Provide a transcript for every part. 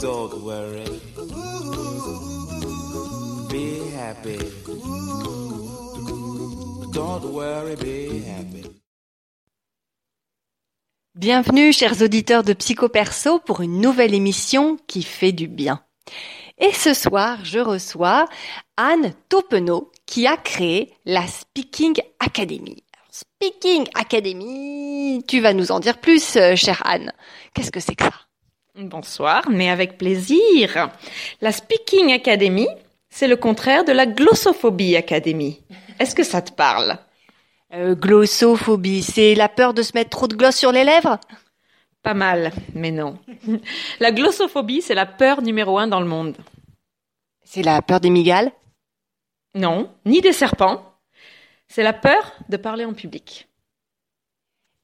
Don't worry. Be happy. Bienvenue, chers auditeurs de Psychoperso, pour une nouvelle émission qui fait du bien. Et ce soir, je reçois Anne Taupenot, qui a créé la Speaking Academy. Speaking Academy, tu vas nous en dire plus, euh, chère Anne. Qu'est-ce que c'est que ça? Bonsoir, mais avec plaisir. La Speaking Academy, c'est le contraire de la Glossophobie Academy. Est-ce que ça te parle? Euh, Glossophobie, c'est la peur de se mettre trop de gloss sur les lèvres? Pas mal, mais non. La glossophobie, c'est la peur numéro un dans le monde. C'est la peur des migales? Non, ni des serpents. C'est la peur de parler en public.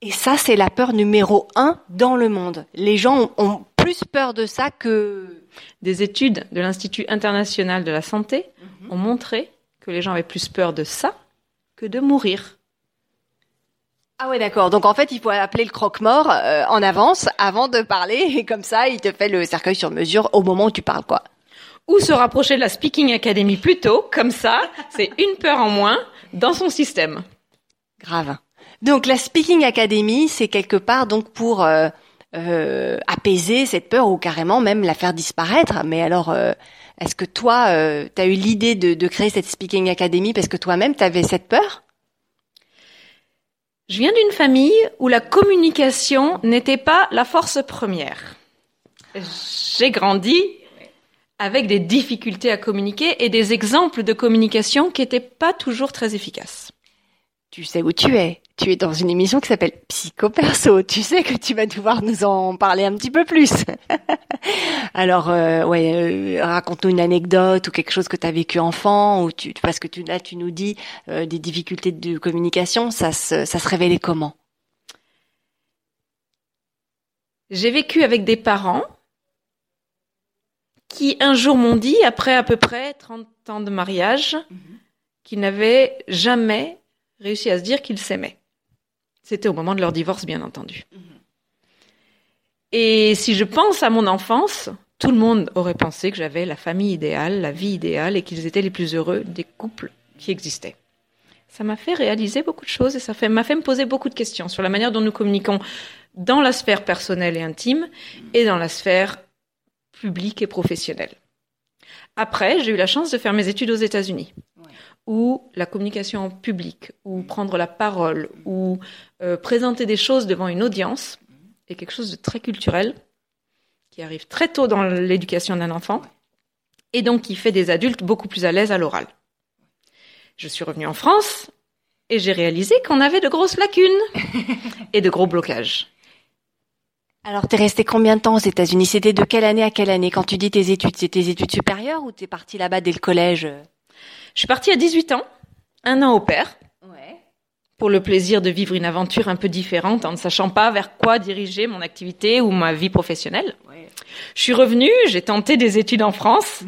Et ça, c'est la peur numéro un dans le monde. Les gens ont, ont plus peur de ça que... Des études de l'Institut international de la santé ont montré que les gens avaient plus peur de ça que de mourir. Ah ouais, d'accord. Donc en fait, il faut appeler le croque-mort euh, en avance avant de parler et comme ça, il te fait le cercueil sur mesure au moment où tu parles, quoi. Ou se rapprocher de la Speaking Academy plus tôt, comme ça, c'est une peur en moins dans son système. Grave. Donc la Speaking Academy, c'est quelque part donc pour euh, euh, apaiser cette peur ou carrément même la faire disparaître. Mais alors, euh, est-ce que toi, tu as eu l'idée de, de créer cette Speaking Academy parce que toi-même, tu avais cette peur? Je viens d'une famille où la communication n'était pas la force première. J'ai grandi avec des difficultés à communiquer et des exemples de communication qui n'étaient pas toujours très efficaces. Tu sais où tu es. Tu es dans une émission qui s'appelle Psycho Perso. Tu sais que tu vas devoir nous en parler un petit peu plus. Alors, euh, ouais, euh, raconte-nous une anecdote ou quelque chose que tu as vécu enfant, ou tu, parce que tu, là, tu nous dis euh, des difficultés de communication. Ça se, ça se révélait comment? J'ai vécu avec des parents qui un jour m'ont dit, après à peu près 30 ans de mariage, qu'ils n'avaient jamais réussi à se dire qu'ils s'aimaient. C'était au moment de leur divorce, bien entendu. Et si je pense à mon enfance, tout le monde aurait pensé que j'avais la famille idéale, la vie idéale, et qu'ils étaient les plus heureux des couples qui existaient. Ça m'a fait réaliser beaucoup de choses et ça m'a fait me poser beaucoup de questions sur la manière dont nous communiquons dans la sphère personnelle et intime et dans la sphère publique et professionnelle. Après, j'ai eu la chance de faire mes études aux États-Unis, où la communication en public, ou prendre la parole, ou euh, présenter des choses devant une audience est quelque chose de très culturel, qui arrive très tôt dans l'éducation d'un enfant, et donc qui fait des adultes beaucoup plus à l'aise à l'oral. Je suis revenue en France et j'ai réalisé qu'on avait de grosses lacunes et de gros blocages. Alors, t'es resté combien de temps aux États-Unis? C'était de quelle année à quelle année? Quand tu dis tes études, c'est tes études supérieures ou t'es parti là-bas dès le collège? Je suis partie à 18 ans, un an au pair, Ouais. pour le plaisir de vivre une aventure un peu différente en ne sachant pas vers quoi diriger mon activité ou ma vie professionnelle. Ouais. Je suis revenue, j'ai tenté des études en France,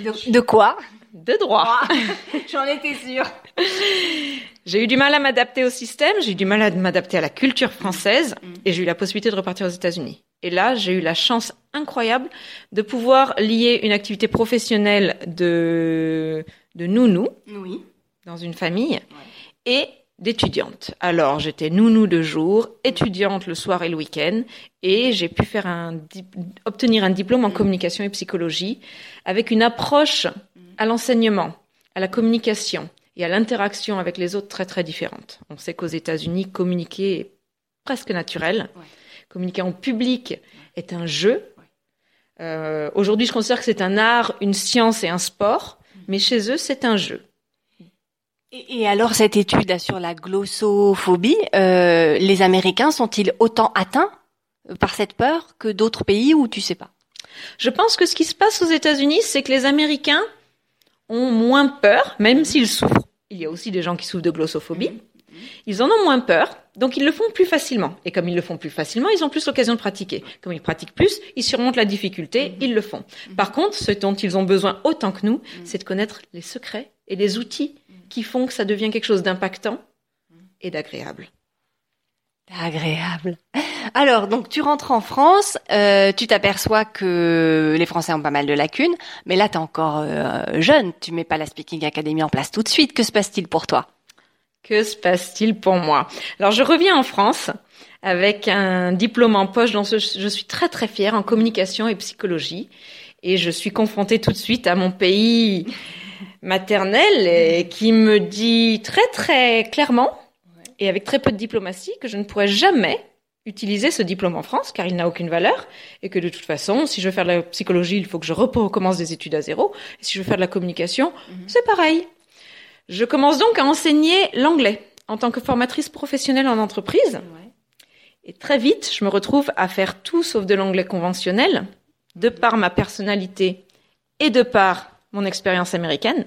De, de quoi? De droit. J'en étais sûre. J'ai eu du mal à m'adapter au système, j'ai eu du mal à m'adapter à la culture française et j'ai eu la possibilité de repartir aux États-Unis. Et là, j'ai eu la chance incroyable de pouvoir lier une activité professionnelle de, de nounou Oui. dans une famille et d'étudiante. Alors, j'étais nounou de jour, étudiante le soir et le week-end, et j'ai pu faire un, obtenir un diplôme en communication et psychologie avec une approche à l'enseignement, à la communication et à l'interaction avec les autres très très différente. On sait qu'aux États-Unis, communiquer est presque naturel. Ouais. Communiquer en public est un jeu. Euh, Aujourd'hui, je considère que c'est un art, une science et un sport, mais chez eux, c'est un jeu. Et, et alors, cette étude sur la glossophobie, euh, les Américains sont-ils autant atteints par cette peur que d'autres pays ou tu sais pas? Je pense que ce qui se passe aux États-Unis, c'est que les Américains ont moins peur, même s'ils souffrent. Il y a aussi des gens qui souffrent de glossophobie. Ils en ont moins peur, donc ils le font plus facilement. Et comme ils le font plus facilement, ils ont plus l'occasion de pratiquer. Comme ils pratiquent plus, ils surmontent la difficulté, ils le font. Par contre, ce dont ils ont besoin autant que nous, c'est de connaître les secrets et les outils qui font que ça devient quelque chose d'impactant et d'agréable. Agréable. Alors, donc tu rentres en France, euh, tu t'aperçois que les Français ont pas mal de lacunes, mais là, tu es encore euh, jeune, tu mets pas la Speaking Academy en place tout de suite. Que se passe-t-il pour toi? Que se passe-t-il pour moi? Alors, je reviens en France avec un diplôme en poche dont je suis très très fière en communication et psychologie. Et je suis confrontée tout de suite à mon pays maternel et qui me dit très très clairement et avec très peu de diplomatie que je ne pourrais jamais utiliser ce diplôme en France car il n'a aucune valeur et que de toute façon, si je veux faire de la psychologie, il faut que je recommence des études à zéro. Et si je veux faire de la communication, mhm. c'est pareil. Je commence donc à enseigner l'anglais en tant que formatrice professionnelle en entreprise. Et très vite, je me retrouve à faire tout sauf de l'anglais conventionnel, de par ma personnalité et de par mon expérience américaine.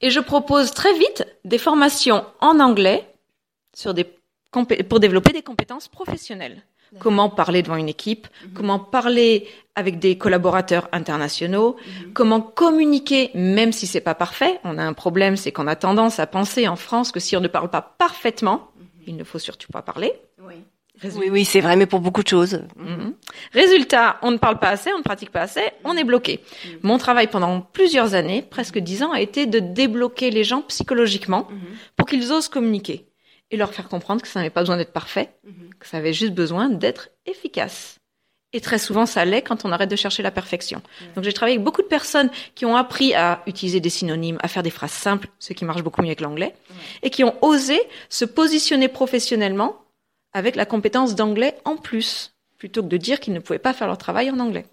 Et je propose très vite des formations en anglais sur des pour développer des compétences professionnelles. Comment parler devant une équipe, mhm. comment parler avec des collaborateurs internationaux, mhm. comment communiquer même si c'est pas parfait. On a un problème, c'est qu'on a tendance à penser en France que si on ne parle pas parfaitement, mhm. il ne faut surtout pas parler. Oui. Oui, oui, c'est vrai, mais pour beaucoup de choses. Mhm. Résultat, on ne parle pas assez, on ne pratique pas assez, on est bloqué. Mhm. Mon travail pendant plusieurs années, presque dix ans, a été de débloquer les gens psychologiquement mhm. pour qu'ils osent communiquer et leur faire comprendre que ça n'avait pas besoin d'être parfait, que ça avait juste besoin d'être efficace. Et très souvent, ça l'est quand on arrête de chercher la perfection. Donc, j'ai travaillé avec beaucoup de personnes qui ont appris à utiliser des synonymes, à faire des phrases simples, ce qui marche beaucoup mieux avec l'anglais, et qui ont osé se positionner professionnellement avec la compétence d'anglais en plus, plutôt que de dire qu'ils ne pouvaient pas faire leur travail en anglais.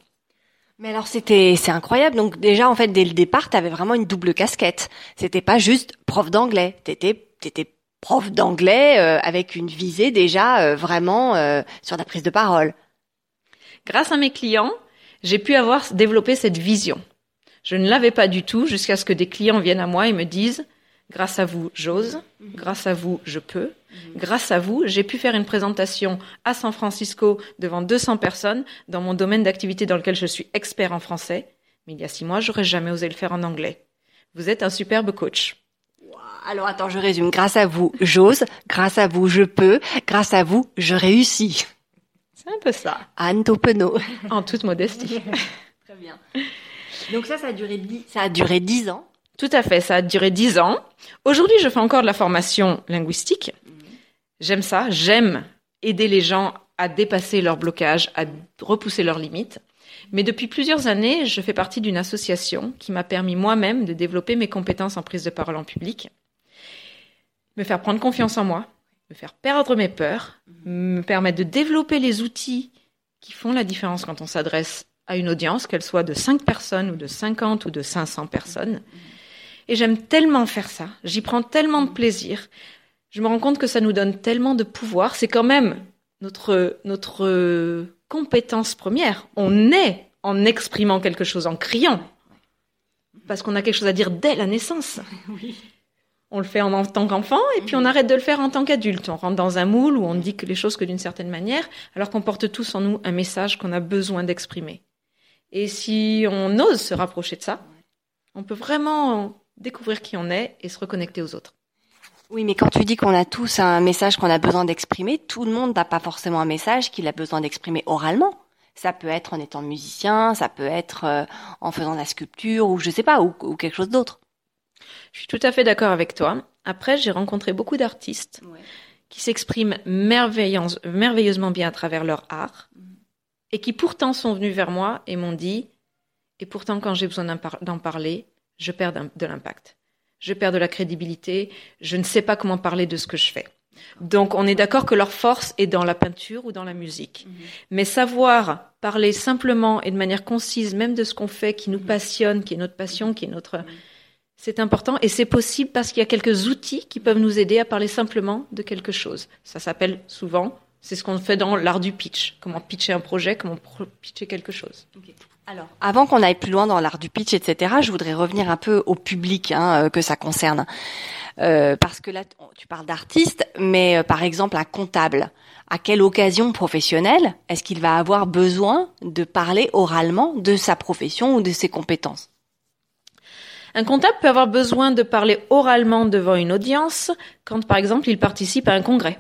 Mais alors c'était c'est incroyable. Donc déjà en fait dès le départ, tu avais vraiment une double casquette. C'était pas juste prof d'anglais, tu étais prof d'anglais euh, avec une visée déjà euh, vraiment euh, sur la prise de parole. Grâce à mes clients, j'ai pu avoir développé cette vision. Je ne l'avais pas du tout jusqu'à ce que des clients viennent à moi et me disent Grâce à vous, j'ose. Grâce à vous, je peux. Grâce à vous, j'ai pu faire une présentation à San Francisco devant 200 personnes dans mon domaine d'activité dans lequel je suis expert en français. Mais il y a six mois, j'aurais jamais osé le faire en anglais. Vous êtes un superbe coach. Alors attends, je résume. Grâce à vous, j'ose. Grâce à vous, je peux. Grâce à vous, je réussis. C'est un peu ça. Anne Topeno. En toute modestie. Très bien. Donc ça, ça a duré ça a duré dix ans. Tout à fait, ça a duré dix ans. Aujourd'hui, je fais encore de la formation linguistique. J'aime ça, j'aime aider les gens à dépasser leurs blocages, à repousser leurs limites. Mais depuis plusieurs années, je fais partie d'une association qui m'a permis moi-même de développer mes compétences en prise de parole en public, me faire prendre confiance en moi, me faire perdre mes peurs, me permettre de développer les outils qui font la différence quand on s'adresse à une audience, qu'elle soit de 5 personnes ou de 50 ou de 500 personnes. Et j'aime tellement faire ça, j'y prends tellement de plaisir. Je me rends compte que ça nous donne tellement de pouvoir. C'est quand même notre, notre compétence première. On est en exprimant quelque chose, en criant. Parce qu'on a quelque chose à dire dès la naissance. On le fait en, tant qu'enfant et puis on arrête de le faire en tant qu'adulte. On rentre dans un moule où on dit que les choses que d'une certaine manière, alors qu'on porte tous en nous un message qu'on a besoin d'exprimer. Et si on ose se rapprocher de ça, on peut vraiment découvrir qui on est et se reconnecter aux autres. Oui, mais quand tu dis qu'on a tous un message qu'on a besoin d'exprimer, tout le monde n'a pas forcément un message qu'il a besoin d'exprimer oralement. Ça peut être en étant musicien, ça peut être euh, en faisant de la sculpture ou je sais pas, ou, quelque chose d'autre. Je suis tout à fait d'accord avec toi. Après, j'ai rencontré beaucoup d'artistes qui s'expriment merveilleusement bien à travers leur art mm. et qui pourtant sont venus vers moi et m'ont dit, et pourtant quand j'ai besoin d'en parler, je perds de l'impact. Je perds de la crédibilité. Je ne sais pas comment parler de ce que je fais. Donc on est d'accord que leur force est dans la peinture ou dans la musique. Mhm. Mais savoir parler simplement et de manière concise, même de ce qu'on fait, qui nous mhm. passionne, qui est notre passion, qui est notre... Mhm. C'est important et c'est possible parce qu'il y a quelques outils qui peuvent nous aider à parler simplement de quelque chose. Ça s'appelle souvent, c'est ce qu'on fait dans l'art du pitch. Comment pitcher un projet, comment pitcher quelque chose. Alors, avant qu'on aille plus loin dans l'art du pitch, etc., je voudrais revenir un peu au public hein, euh, que ça concerne. Euh, parce que là, tu parles d'artiste, mais euh, par exemple, un comptable, à quelle occasion professionnelle est-ce qu'il va avoir besoin de parler oralement de sa profession ou de ses compétences? Un comptable peut avoir besoin de parler oralement devant une audience quand, par exemple, il participe à un congrès.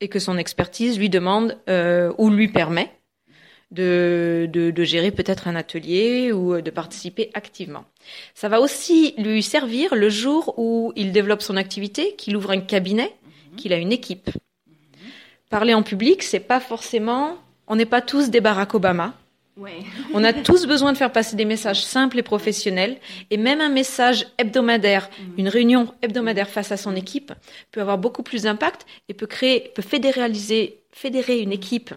Et que son expertise lui demande euh, ou lui permet de, de, de gérer peut-être un atelier ou de participer activement. Ça va aussi lui servir le jour où il développe son activité, qu'il ouvre un cabinet, qu'il a une équipe. Parler en public, c'est pas forcément, on n'est pas tous des Barack Obama. On a tous besoin de faire passer des messages simples et professionnels, et même un message hebdomadaire, une réunion hebdomadaire face à son équipe peut avoir beaucoup plus d'impact et peut créer, peut fédéraliser, fédérer une équipe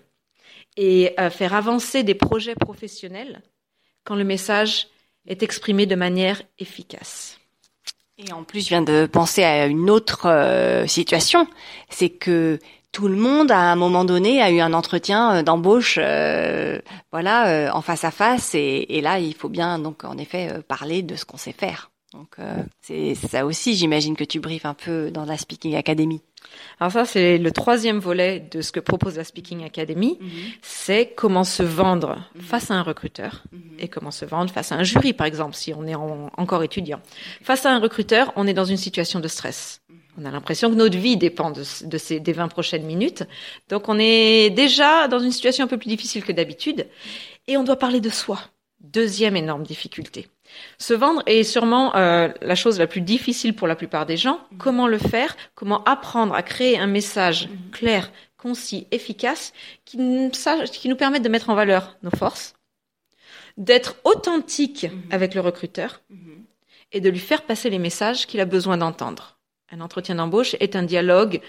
et euh, faire avancer des projets professionnels quand le message est exprimé de manière efficace. Et en plus, je viens de penser à une autre euh, situation, c'est que tout le monde, à un moment donné, a eu un entretien euh, d'embauche, euh, voilà, euh, en face à face, et, et, là, il faut bien, donc, en effet, parler de ce qu'on sait faire. Donc, c'est ça aussi, j'imagine que tu briefes un peu dans la Speaking Academy. Alors ça, c'est le troisième volet de ce que propose la Speaking Academy. Mm -hmm. C'est comment se vendre mm -hmm. face à un recruteur mm -hmm. et comment se vendre face à un jury, par exemple, si on est en, encore étudiant. Face à un recruteur, on est dans une situation de stress. On a l'impression que notre vie dépend de, de ces, des 20 prochaines minutes. Donc on est déjà dans une situation un peu plus difficile que d'habitude. Et on doit parler de soi. Deuxième énorme difficulté. Se vendre est sûrement euh, la chose la plus difficile pour la plupart des gens. Comment le faire? Comment apprendre à créer un message clair, concis, efficace qui, qui nous permette de mettre en valeur nos forces, d'être authentique avec le recruteur et de lui faire passer les messages qu'il a besoin d'entendre. Un entretien d'embauche est un dialogue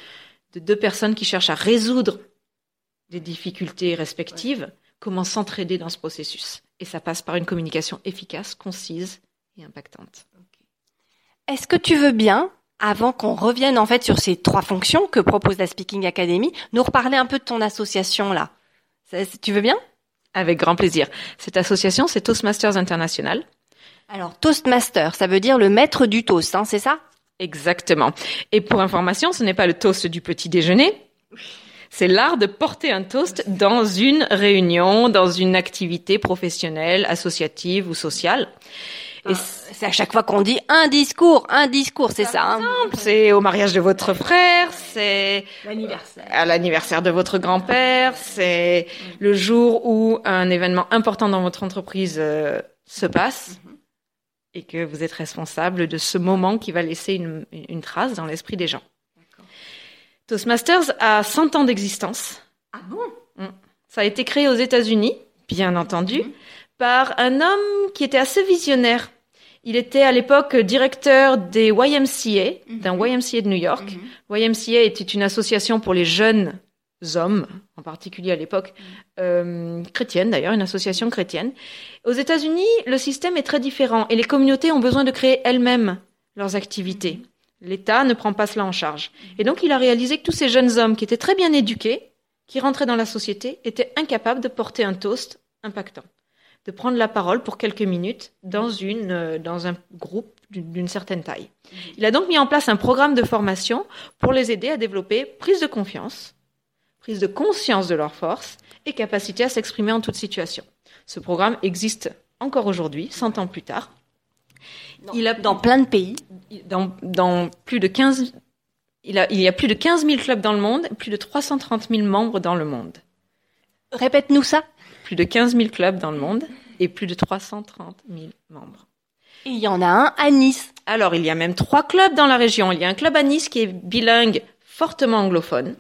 de deux personnes qui cherchent à résoudre des difficultés respectives, comment s'entraider dans ce processus. Et ça passe par une communication efficace, concise et impactante. Est-ce que tu veux bien, avant qu'on revienne en fait sur ces trois fonctions que propose la Speaking Academy, nous reparler un peu de ton association là? Tu veux bien? Avec grand plaisir. Cette association, c'est Toastmasters International. Alors, Toastmaster, ça veut dire le maître du toast, hein, c'est ça? Exactement. Et pour information, ce n'est pas le toast du petit déjeuner. C'est l'art de porter un toast dans une réunion, dans une activité professionnelle, associative ou sociale. Et c'est à chaque fois qu'on dit un discours, un discours, c'est ça. Hein c'est au mariage de votre frère, c'est à l'anniversaire de votre grand-père, c'est le jour où un événement important dans votre entreprise euh, se passe. Mm -hmm et que vous êtes responsable de ce moment qui va laisser une, une trace dans l'esprit des gens. Toastmasters a 100 ans d'existence. Ah bon? Ça a été créé aux États-Unis, bien entendu, mmh. par un homme qui était assez visionnaire. Il était à l'époque directeur des YMCA, mmh. d'un YMCA de New York. Mmh. YMCA était une association pour les jeunes hommes, en particulier à l'époque, euh, chrétienne d'ailleurs, une association chrétienne. Aux États-Unis, le système est très différent et les communautés ont besoin de créer elles-mêmes leurs activités. L'État ne prend pas cela en charge. Et donc il a réalisé que tous ces jeunes hommes qui étaient très bien éduqués, qui rentraient dans la société, étaient incapables de porter un toast impactant, de prendre la parole pour quelques minutes dans, une, euh, dans un groupe d'une certaine taille. Il a donc mis en place un programme de formation pour les aider à développer prise de confiance, prise de conscience de leurs forces et capacité à s'exprimer en toute situation. Ce programme existe encore aujourd'hui, 100 ans plus tard. Dans, il a, dans plein de pays. Dans, dans plus de 15, il, a, il y a plus de 15 000 clubs dans le monde, plus de 330 000 membres dans le monde. Répète-nous ça. Plus de 15 000 clubs dans le monde et plus de 330 000 membres. Et il y en a un à Nice. Alors, il y a même trois clubs dans la région. Il y a un club à Nice qui est bilingue, fortement anglophone.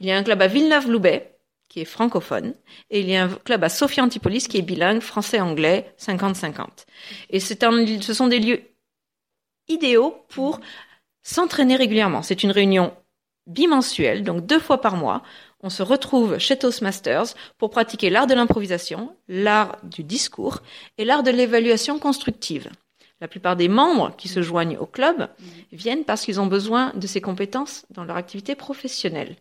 Il y a un club à Villeneuve-Loubet, qui est francophone, et il y a un club à Sophia Antipolis, qui est bilingue, français-anglais, 50-50. Et c'est un, ce sont des lieux idéaux pour s'entraîner régulièrement. C'est une réunion bimensuelle, donc deux fois par mois. On se retrouve chez Toastmasters pour pratiquer l'art de l'improvisation, l'art du discours et l'art de l'évaluation constructive. La plupart des membres qui se joignent au club viennent parce qu'ils ont besoin de ces compétences dans leur activité professionnelle.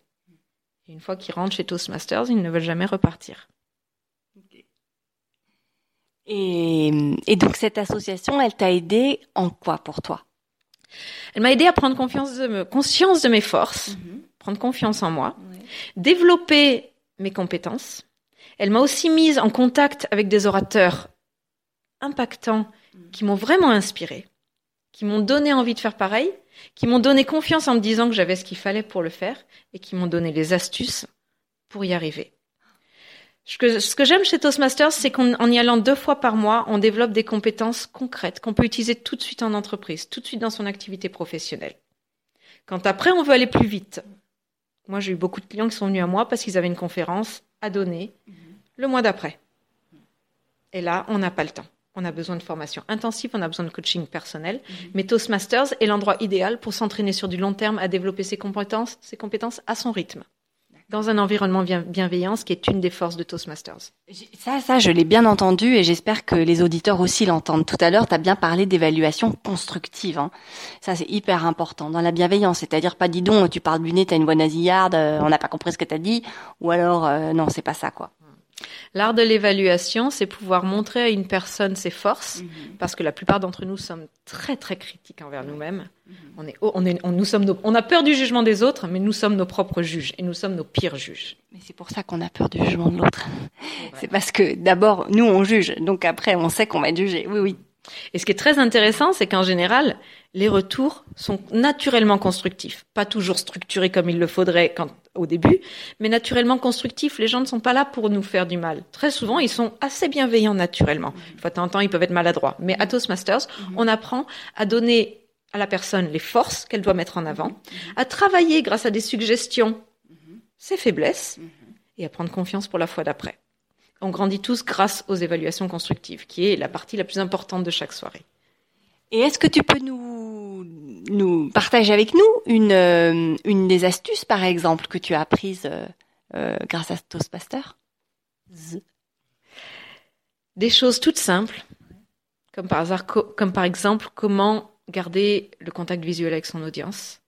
Et une fois qu'ils rentrent chez Toastmasters, ils ne veulent jamais repartir. Et, et donc cette association, elle t'a aidé en quoi pour toi? Elle m'a aidé à prendre confiance de me, conscience de mes forces, -hmm. prendre confiance en moi, ouais. développer mes compétences. Elle m'a aussi mise en contact avec des orateurs impactants -hmm. qui m'ont vraiment inspiré qui m'ont donné envie de faire pareil, qui m'ont donné confiance en me disant que j'avais ce qu'il fallait pour le faire et qui m'ont donné les astuces pour y arriver. Ce que, j'aime chez Toastmasters, c'est qu'en y allant deux fois par mois, on développe des compétences concrètes qu'on peut utiliser tout de suite en entreprise, tout de suite dans son activité professionnelle. Quand après on veut aller plus vite, moi j'ai eu beaucoup de clients qui sont venus à moi parce qu'ils avaient une conférence à donner le mois d'après. Et là, on n'a pas le temps. On a besoin de formation intensive, on a besoin de coaching personnel. Mais Toastmasters est l'endroit idéal pour s'entraîner sur du long terme à développer ses compétences, ses compétences à son rythme dans un environnement bien, bienveillant, ce qui est une des forces de Toastmasters. Ça, ça, je l'ai bien entendu et j'espère que les auditeurs aussi l'entendent. Tout à l'heure, tu as bien parlé d'évaluation constructive. Hein. Ça, c'est hyper important dans la bienveillance. C'est-à-dire pas, dis donc, tu parles du nez, t'as une voix nasillarde, euh, on n'a pas compris ce que t'as dit, ou alors, euh, non, c'est pas ça, quoi. L'art de l'évaluation, c'est pouvoir montrer à une personne ses forces, parce que la plupart d'entre nous sommes très très critiques envers nous-mêmes. On est, on est, on, nous sommes, nos- on a peur du jugement des autres, mais nous sommes nos propres juges et nous sommes nos pires juges. Mais c'est pour ça qu'on a peur du jugement de l'autre. C'est parce que d'abord, nous, on juge, donc après, on sait qu'on va être jugé. Oui, oui. Et ce qui est très intéressant, c'est qu'en général, les retours sont naturellement constructifs, pas toujours structurés comme il le faudrait quand, au début, mais naturellement constructifs. Les gens ne sont pas là pour nous faire du mal. Très souvent, ils sont assez bienveillants naturellement. Une fois de temps en temps, ils peuvent être maladroits. Mais à Toastmasters, on apprend à donner à la personne les forces qu'elle doit mettre en avant, à travailler grâce à des suggestions ses faiblesses et à prendre confiance pour la fois d'après. On grandit tous grâce aux évaluations constructives, qui est la partie la plus importante de chaque soirée. Et est-ce que tu peux nous, nous partager avec nous une, euh, une des astuces, par exemple, que tu as apprises euh, euh, grâce à Toastmaster. Des choses toutes simples, comme par hasard, co- comme par exemple comment garder le contact visuel avec son audience,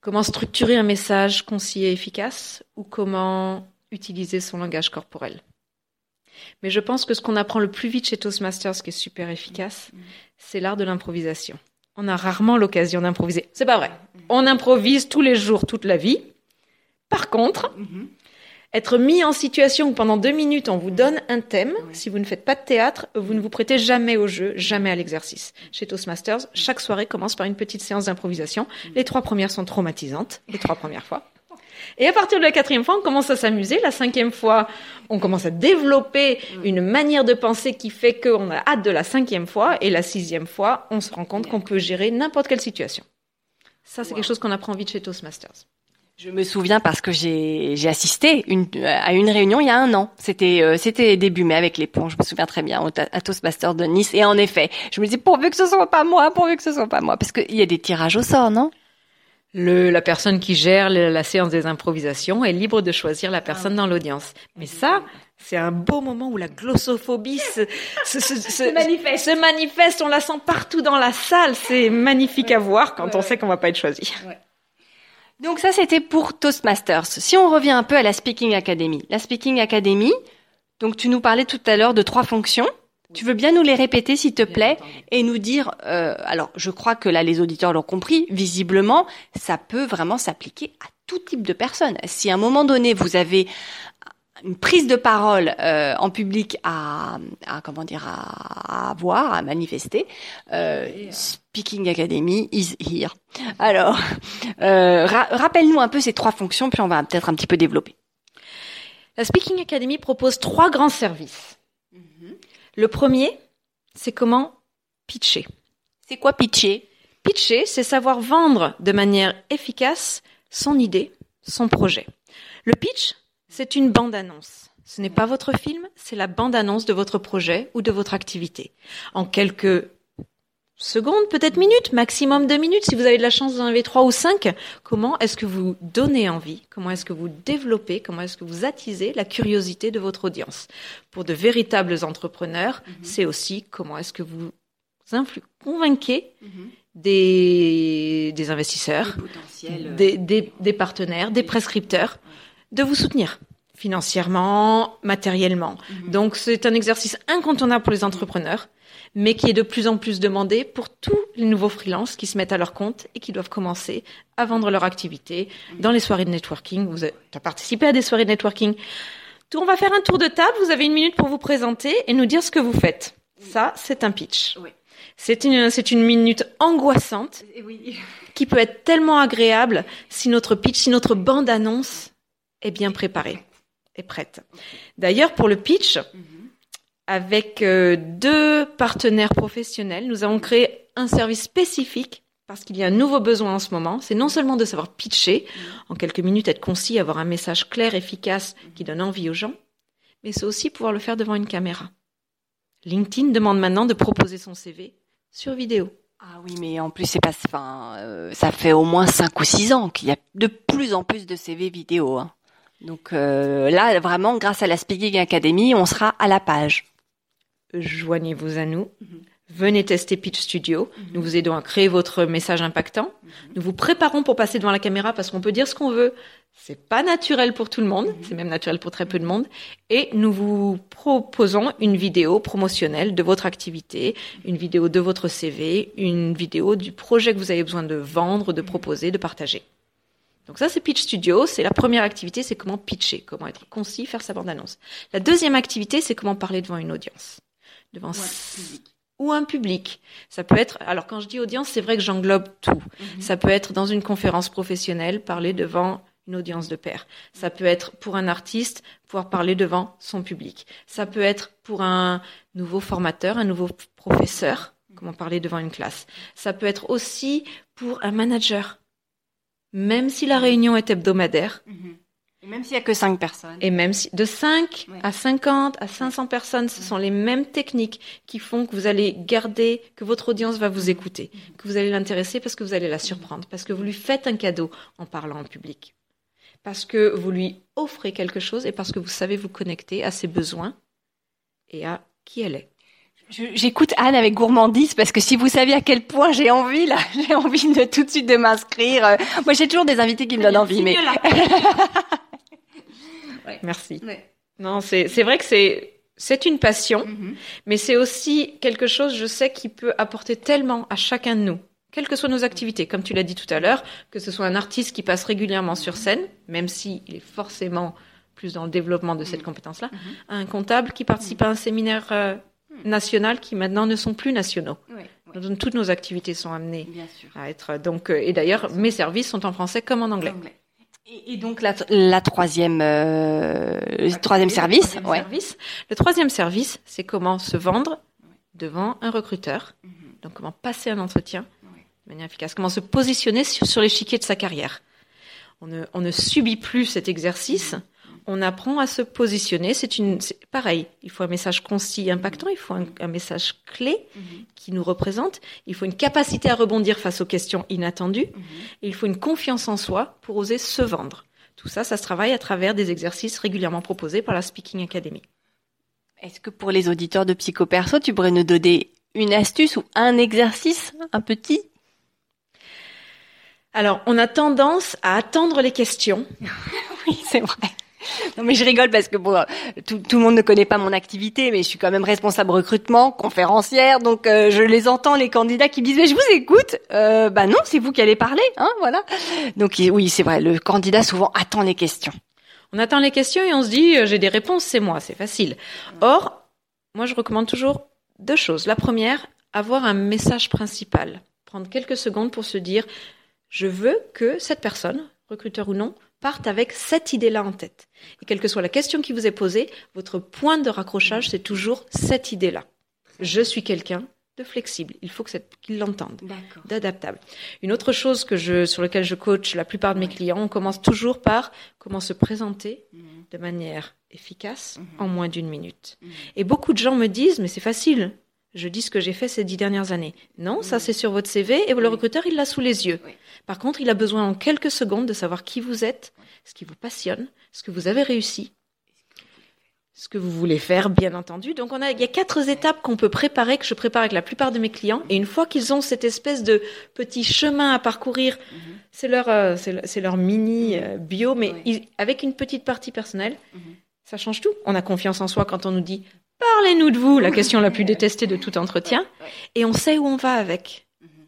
comment structurer un message concis et efficace, ou comment utiliser son langage corporel. Mais je pense que ce qu'on apprend le plus vite chez Toastmasters, qui est super efficace, c'est l'art de l'improvisation. On a rarement l'occasion d'improviser. C'est pas vrai. On improvise tous les jours, toute la vie. Par contre, être mis en situation où pendant deux minutes on vous donne un thème, si vous ne faites pas de théâtre, vous ne vous prêtez jamais au jeu, jamais à l'exercice. Chez Toastmasters, chaque soirée commence par une petite séance d'improvisation. Les trois premières sont traumatisantes, les trois premières fois. Et à partir de la quatrième fois, on commence à s'amuser. La cinquième fois, on commence à développer une manière de penser qui fait qu'on a hâte de la cinquième fois. Et la sixième fois, on se rend compte qu'on peut gérer n'importe quelle situation. Ça, c'est quelque chose qu'on apprend vite chez Toastmasters. Je me souviens parce que j'ai j'ai assisté une, à une réunion il y a un an. C'était euh, c'était début mai avec les ponts. Je me souviens très bien à Toastmaster de Nice. Et en effet, je me dis pourvu que ce soit pas moi, pourvu que ce soit pas moi, parce qu'il y a des tirages au sort, non? Le, la personne qui gère la séance des improvisations est libre de choisir la personne dans l'audience. Mais ça, c'est un beau moment où la glossophobie se, se, se, se- manifeste. se manifeste. On la sent partout dans la salle. C'est magnifique à voir quand on sait qu'on va pas être choisi. Donc ça, c'était pour Toastmasters. Si on revient un peu à la Speaking Academy. La Speaking Academy, donc tu nous parlais tout à l'heure de trois fonctions. Tu veux bien nous les répéter, s'il te plaît, et nous dire, euh, alors je crois que là les auditeurs l'ont compris, visiblement, ça peut vraiment s'appliquer à tout type de personnes. Si à un moment donné vous avez une prise de parole euh, en public à, à comment dire à, à avoir, à manifester, euh, Speaking Academy is here. Alors, euh, ra- rappelle-nous un peu ces trois fonctions, puis on va peut-être un petit peu développer. La Speaking Academy propose trois grands services. Le premier, c'est comment pitcher. C'est quoi pitcher? Pitcher, c'est savoir vendre de manière efficace son idée, son projet. Le pitch, c'est une bande-annonce. Ce n'est pas votre film, c'est la bande-annonce de votre projet ou de votre activité. En quelques secondes, peut-être minutes, maximum deux minutes, si vous avez de la chance, vous en avez trois ou cinq, comment est-ce que vous donnez envie, comment est-ce que vous développez, comment est-ce que vous attisez la curiosité de votre audience? Pour de véritables entrepreneurs, c'est aussi comment est-ce que vous convainquez des, des investisseurs, des, des, des partenaires, des prescripteurs, de vous soutenir financièrement, matériellement. Donc c'est un exercice incontournable pour les entrepreneurs, mais qui est de plus en plus demandé pour tous les nouveaux freelances qui se mettent à leur compte et qui doivent commencer à vendre leur activité dans les soirées de networking. Vous avez participé à des soirées de networking. On va faire un tour de table. Vous avez une minute pour vous présenter et nous dire ce que vous faites. Ça, c'est un pitch. Oui. C'est une, c'est une minute angoissante qui peut être tellement agréable si notre pitch, si notre bande-annonce est bien préparée, est prête. D'ailleurs, pour le pitch, avec euh, deux partenaires professionnels, nous avons créé un service spécifique parce qu'il y a un nouveau besoin en ce moment. C'est non seulement de savoir pitcher, en quelques minutes être concis, avoir un message clair, efficace, qui donne envie aux gens, mais c'est aussi pouvoir le faire devant une caméra. LinkedIn demande maintenant de proposer son CV sur vidéo. Ah oui, mais en plus, c'est pas, enfin, euh, ça fait au moins cinq ou six ans qu'il y a de plus en plus de CV vidéo. hein. Donc euh, là, vraiment, grâce à la Speaking Academy, on sera à la page. Joignez-vous à nous. Venez tester Pitch Studio. Nous vous aidons à créer votre message impactant. Nous vous préparons pour passer devant la caméra parce qu'on peut dire ce qu'on veut. C'est pas naturel pour tout le monde. C'est même naturel pour très peu de monde. Et nous vous proposons une vidéo promotionnelle de votre activité, une vidéo de votre CV, une vidéo du projet que vous avez besoin de vendre, de proposer, de partager. Donc ça, c'est Pitch Studio. C'est la première activité, c'est comment pitcher, comment être concis, faire sa bande-annonce. La deuxième activité, c'est comment parler devant une audience, devant ou un public. Ça peut être, alors quand je dis audience, c'est vrai que j'englobe tout. Ça peut être dans une conférence professionnelle, parler devant une audience de pairs. Ça peut être pour un artiste, pouvoir parler devant son public. Ça peut être pour un nouveau formateur, un nouveau professeur, comment parler devant une classe. Ça peut être aussi pour un manager. Même si la réunion est hebdomadaire, Et même s'il y a que cinq personnes. et même si de 5 Ouais. à 50 à 500 personnes, ce sont les mêmes techniques qui font que vous allez garder, que votre audience va vous écouter, que vous allez l'intéresser parce que vous allez la surprendre, parce que vous lui faites un cadeau en parlant en public, parce que vous lui offrez quelque chose et parce que vous savez vous connecter à ses besoins et à qui elle est. J'écoute Anne avec gourmandise parce que si vous saviez à quel point j'ai envie là, j'ai envie de tout de suite de m'inscrire. Euh, Moi, j'ai toujours des invités qui me donnent envie, mais Merci. Ouais. Non, c'est c'est vrai que c'est c'est une passion. Mhm. Mais c'est aussi quelque chose, je sais, qui peut apporter tellement à chacun de nous, quelles que soient nos activités. Comme tu l'as dit tout à l'heure, que ce soit un artiste qui passe régulièrement sur scène, même s'il est forcément plus dans le développement de cette compétence-là, un comptable qui participe à un séminaire euh, national qui maintenant ne sont plus nationaux. Ouais, Donc, toutes nos activités sont amenées bien sûr. à être donc euh, et d'ailleurs mes services sont en français comme en anglais. Et, et donc la, la troisième, euh, le troisième service, Troisième ouais. service. Le troisième service, c'est comment se vendre devant un recruteur. Donc comment passer un entretien de manière efficace. Comment se positionner sur, sur l'échiquier de sa carrière. On ne, on ne subit plus cet exercice. On apprend à se positionner. C'est une, pareil. Il faut un message concis, impactant. Il faut un, un message clé qui nous représente. Il faut une capacité à rebondir face aux questions inattendues. Et il faut une confiance en soi pour oser se vendre. Tout ça, ça se travaille à travers des exercices régulièrement proposés par la Speaking Academy. Est-ce que pour les auditeurs de Psycho Perso, tu pourrais nous donner une astuce ou un exercice, un petit? Alors, on a tendance à attendre les questions. Oui, c'est vrai. Non mais je rigole parce que bon, tout, tout le monde ne connaît pas mon activité, mais je suis quand même responsable recrutement, conférencière, donc euh, je les entends les candidats qui disent mais je vous écoute. Euh, bah non, c'est vous qui allez parler, hein, voilà. Donc oui, c'est vrai, le candidat souvent attend les questions. On attend les questions et on se dit, euh, j'ai des réponses, c'est moi, c'est facile. Or, moi, je recommande toujours deux choses. La première, avoir un message principal. Prendre quelques secondes pour se dire, je veux que cette personne, recruteur ou non, parte avec cette idée-là en tête. Et quelle que soit la question qui vous est posée, votre point de raccrochage, c'est toujours cette idée-là. Je suis quelqu'un de flexible. Il faut qu'ils l'entendent d'adaptable. Une autre chose que je, sur laquelle je coach la plupart de mes clients, on commence toujours par comment se présenter de manière efficace en moins d'une minute. Et beaucoup de gens me disent, mais c'est facile. Je dis ce que j'ai fait ces dix dernières années. Non, ça c'est sur votre CV et le recruteur il l'a sous les yeux. Oui. Par contre, il a besoin en quelques secondes de savoir qui vous êtes, ce qui vous passionne, ce que vous avez réussi, ce que vous voulez faire, bien entendu. Donc on a, il y a quatre étapes qu'on peut préparer, que je prépare avec la plupart de mes clients. Et une fois qu'ils ont cette espèce de petit chemin à parcourir, c'est leur, euh, c'est le- c'est leur mini euh, bio, mais Oui. ils- avec une petite partie personnelle, ça change tout. On a confiance en soi quand on nous dit parlez-nous de vous, la question la plus détestée de tout entretien, et on sait où on va avec.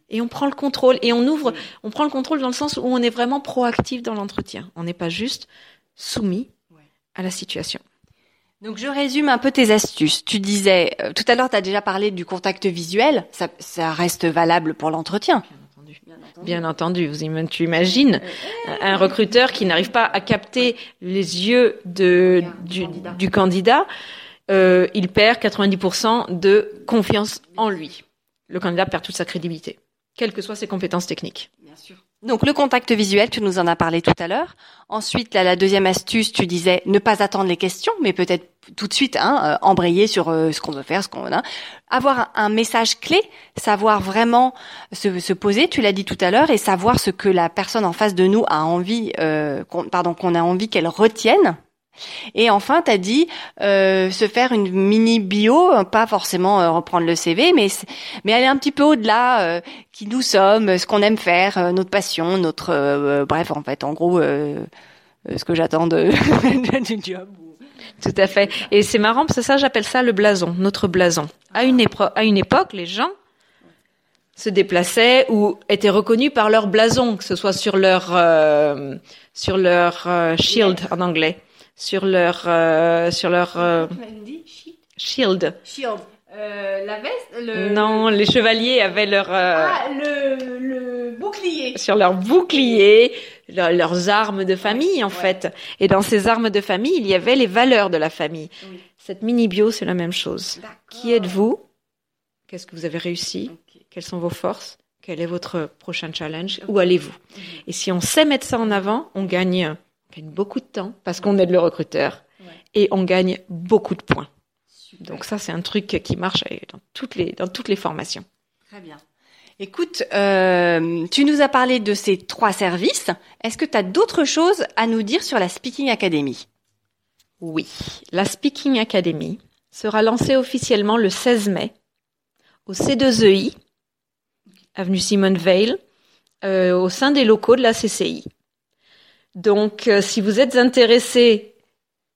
Et on prend le contrôle et on ouvre, on prend le contrôle dans le sens où on est vraiment proactif dans l'entretien. On n'est pas juste soumis à la situation. Donc je résume un peu tes astuces. Tu disais euh, tout à l'heure, tu as déjà parlé du contact visuel. Ça, ça reste valable pour l'entretien. Bien entendu, vous im- tu imagines un recruteur qui n'arrive pas à capter les yeux de, du, candidat. du candidat, euh, il perd 90% de confiance en lui. Le candidat perd toute sa crédibilité, quelles que soient ses compétences techniques. Bien sûr. Donc le contact visuel, tu nous en as parlé tout à l'heure. Ensuite, là, la deuxième astuce, tu disais ne pas attendre les questions, mais peut-être tout de suite hein, euh, embrayer sur euh, ce qu'on veut faire, ce qu'on a. Avoir un, message clé, savoir vraiment se, se poser, tu l'as dit tout à l'heure, et savoir ce que la personne en face de nous a envie, euh, pardon, qu'on a envie qu'elle retienne. Et enfin, tu as dit euh, se faire une mini bio, euh, pas forcément euh, reprendre le CV, mais mais aller un petit peu au-delà, euh, qui nous sommes, ce qu'on aime faire, euh, notre passion, notre bref, en fait, en gros, ce que j'attends de du job. Tout à fait. Et c'est marrant parce que ça, j'appelle ça le blason, notre blason. À une, à une époque, les gens se déplaçaient ou étaient reconnus par leur blason, que ce soit sur leur sur leur shield en anglais, sur leur euh, sur leur euh, shield? Shield. Euh, la veste, le Non, les chevaliers avaient leur euh, ah, le, le bouclier. sur leur bouclier, leur- leurs armes de famille en Ouais. fait. Et dans ces armes de famille, il y avait les valeurs de la famille. Oui. Cette mini bio, c'est la même chose. Qui êtes-vous? Qu'est-ce que vous avez réussi? Quelles sont vos forces? Quel est votre prochain challenge? Où allez-vous? Et si on sait mettre ça en avant, on gagne, gagne beaucoup de temps parce qu'on aide le recruteur Ouais. et on gagne beaucoup de points. Donc ça, c'est un truc qui marche dans toutes les dans toutes les formations. Très bien. Écoute, euh, tu nous as parlé de ces trois services. Est-ce que tu as d'autres choses à nous dire sur la Speaking Academy? Oui, la Speaking Academy sera lancée officiellement le 16 mai au C2EI, avenue Simone Veil, euh, au sein des locaux de la CCI. Donc, euh, si vous êtes intéressé,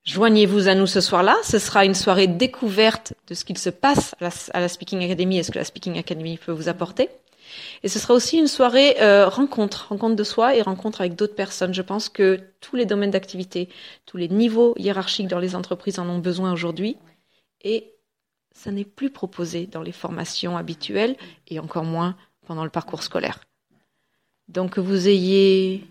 joignez-vous à nous ce soir-là. Ce sera une soirée découverte de ce qu'il se passe à la, à la Speaking Academy et ce que la Speaking Academy peut vous apporter. Et ce sera aussi une soirée euh, rencontre, rencontre de soi et rencontre avec d'autres personnes. Je pense que tous les domaines d'activité, tous les niveaux hiérarchiques dans les entreprises en ont besoin aujourd'hui. Et ça n'est plus proposé dans les formations habituelles et encore moins pendant le parcours scolaire. Donc que vous ayez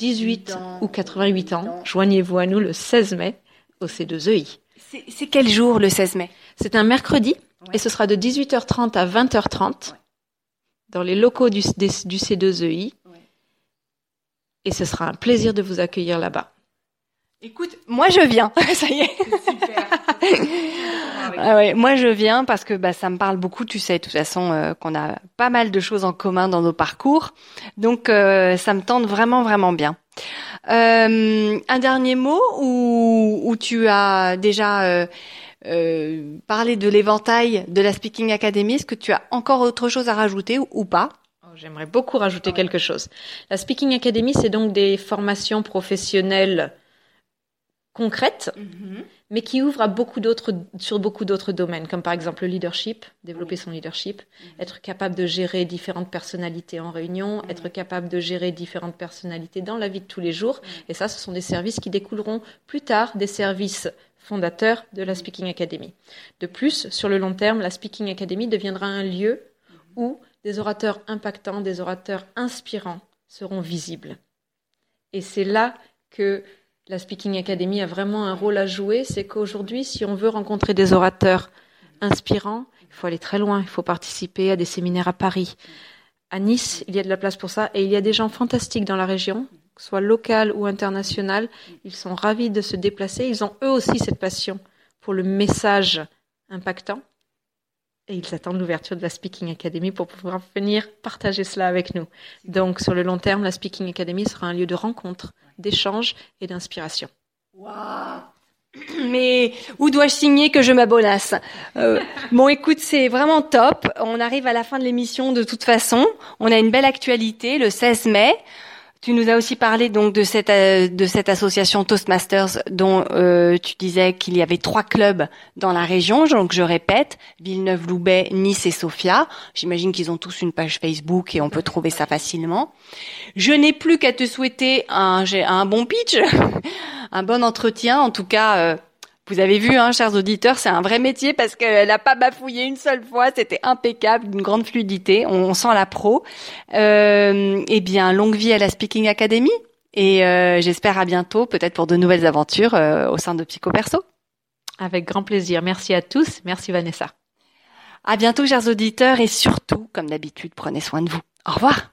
18 ans, ou 88 ans, ans. joignez-vous à nous le 16 mai au C2EI. C'est c'est quel jour le 16 mai? C'est un mercredi Ouais. et ce sera de 18h30 à 20h30 dans les locaux du, des- du C2EI. Ouais. Et ce sera un plaisir de vous accueillir là-bas. Écoute, moi je viens. Ça y est. Ah ouais, moi je viens parce que bah, ça me parle beaucoup. Tu sais, de toute façon, euh, qu'on a pas mal de choses en commun dans nos parcours. Donc euh, ça me tente vraiment, vraiment bien. Euh, un dernier mot où, où tu as déjà euh, euh, parlé de l'éventail de la Speaking Academy? Est-ce que tu as encore autre chose à rajouter ou, ou pas? Oh, J'aimerais beaucoup rajouter quelque chose. La Speaking Academy, c'est donc des formations professionnelles concrètes, mais qui ouvrent à beaucoup d'autres, sur beaucoup d'autres domaines, comme par exemple le leadership, développer son leadership, être capable de gérer différentes personnalités en réunion, être capable de gérer différentes personnalités dans la vie de tous les jours. Et ça, ce sont des services qui découleront plus tard des services fondateurs de la Speaking Academy. De plus, sur le long terme, la Speaking Academy deviendra un lieu où des orateurs impactants, des orateurs inspirants seront visibles. Et c'est là que la Speaking Academy a vraiment un rôle à jouer, c'est qu'aujourd'hui, si on veut rencontrer des orateurs inspirants, il faut aller très loin, il faut participer à des séminaires à Paris. À Nice, il y a de la place pour ça, et il y a des gens fantastiques dans la région, soit local ou international. Ils sont ravis de se déplacer, ils ont eux aussi cette passion pour le message impactant. Et ils attendent l'ouverture de la Speaking Academy pour pouvoir venir partager cela avec nous. Donc, sur le long terme, la Speaking Academy sera un lieu de rencontre, d'échange et d'inspiration. Mais où dois-je signer que je m'abonasse? Euh, Bon, écoute, c'est vraiment top. On arrive à la fin de l'émission de toute façon. On a une belle actualité le 16 mai. Tu nous as aussi parlé donc de cette euh, de cette association Toastmasters dont euh, tu disais qu'il y avait trois clubs dans la région. Donc je répète, Villeneuve-Loubet, Nice et Sofia. J'imagine qu'ils ont tous une page Facebook et on peut trouver ça facilement. Je n'ai plus qu'à te souhaiter un un bon pitch, un bon entretien en tout cas. euh, Vous avez vu, hein, chers auditeurs, c'est un vrai métier parce qu'elle n'a pas bafouillé une seule fois. C'était impeccable, d'une grande fluidité. On, sent la pro. Euh, eh bien, longue vie à la Speaking Academy. Et euh, j'espère à bientôt, peut-être pour de nouvelles aventures euh, au sein de Pico Perso. Avec grand plaisir. Merci à tous. Merci Vanessa. À bientôt, chers auditeurs, et surtout, comme d'habitude, prenez soin de vous. Au revoir.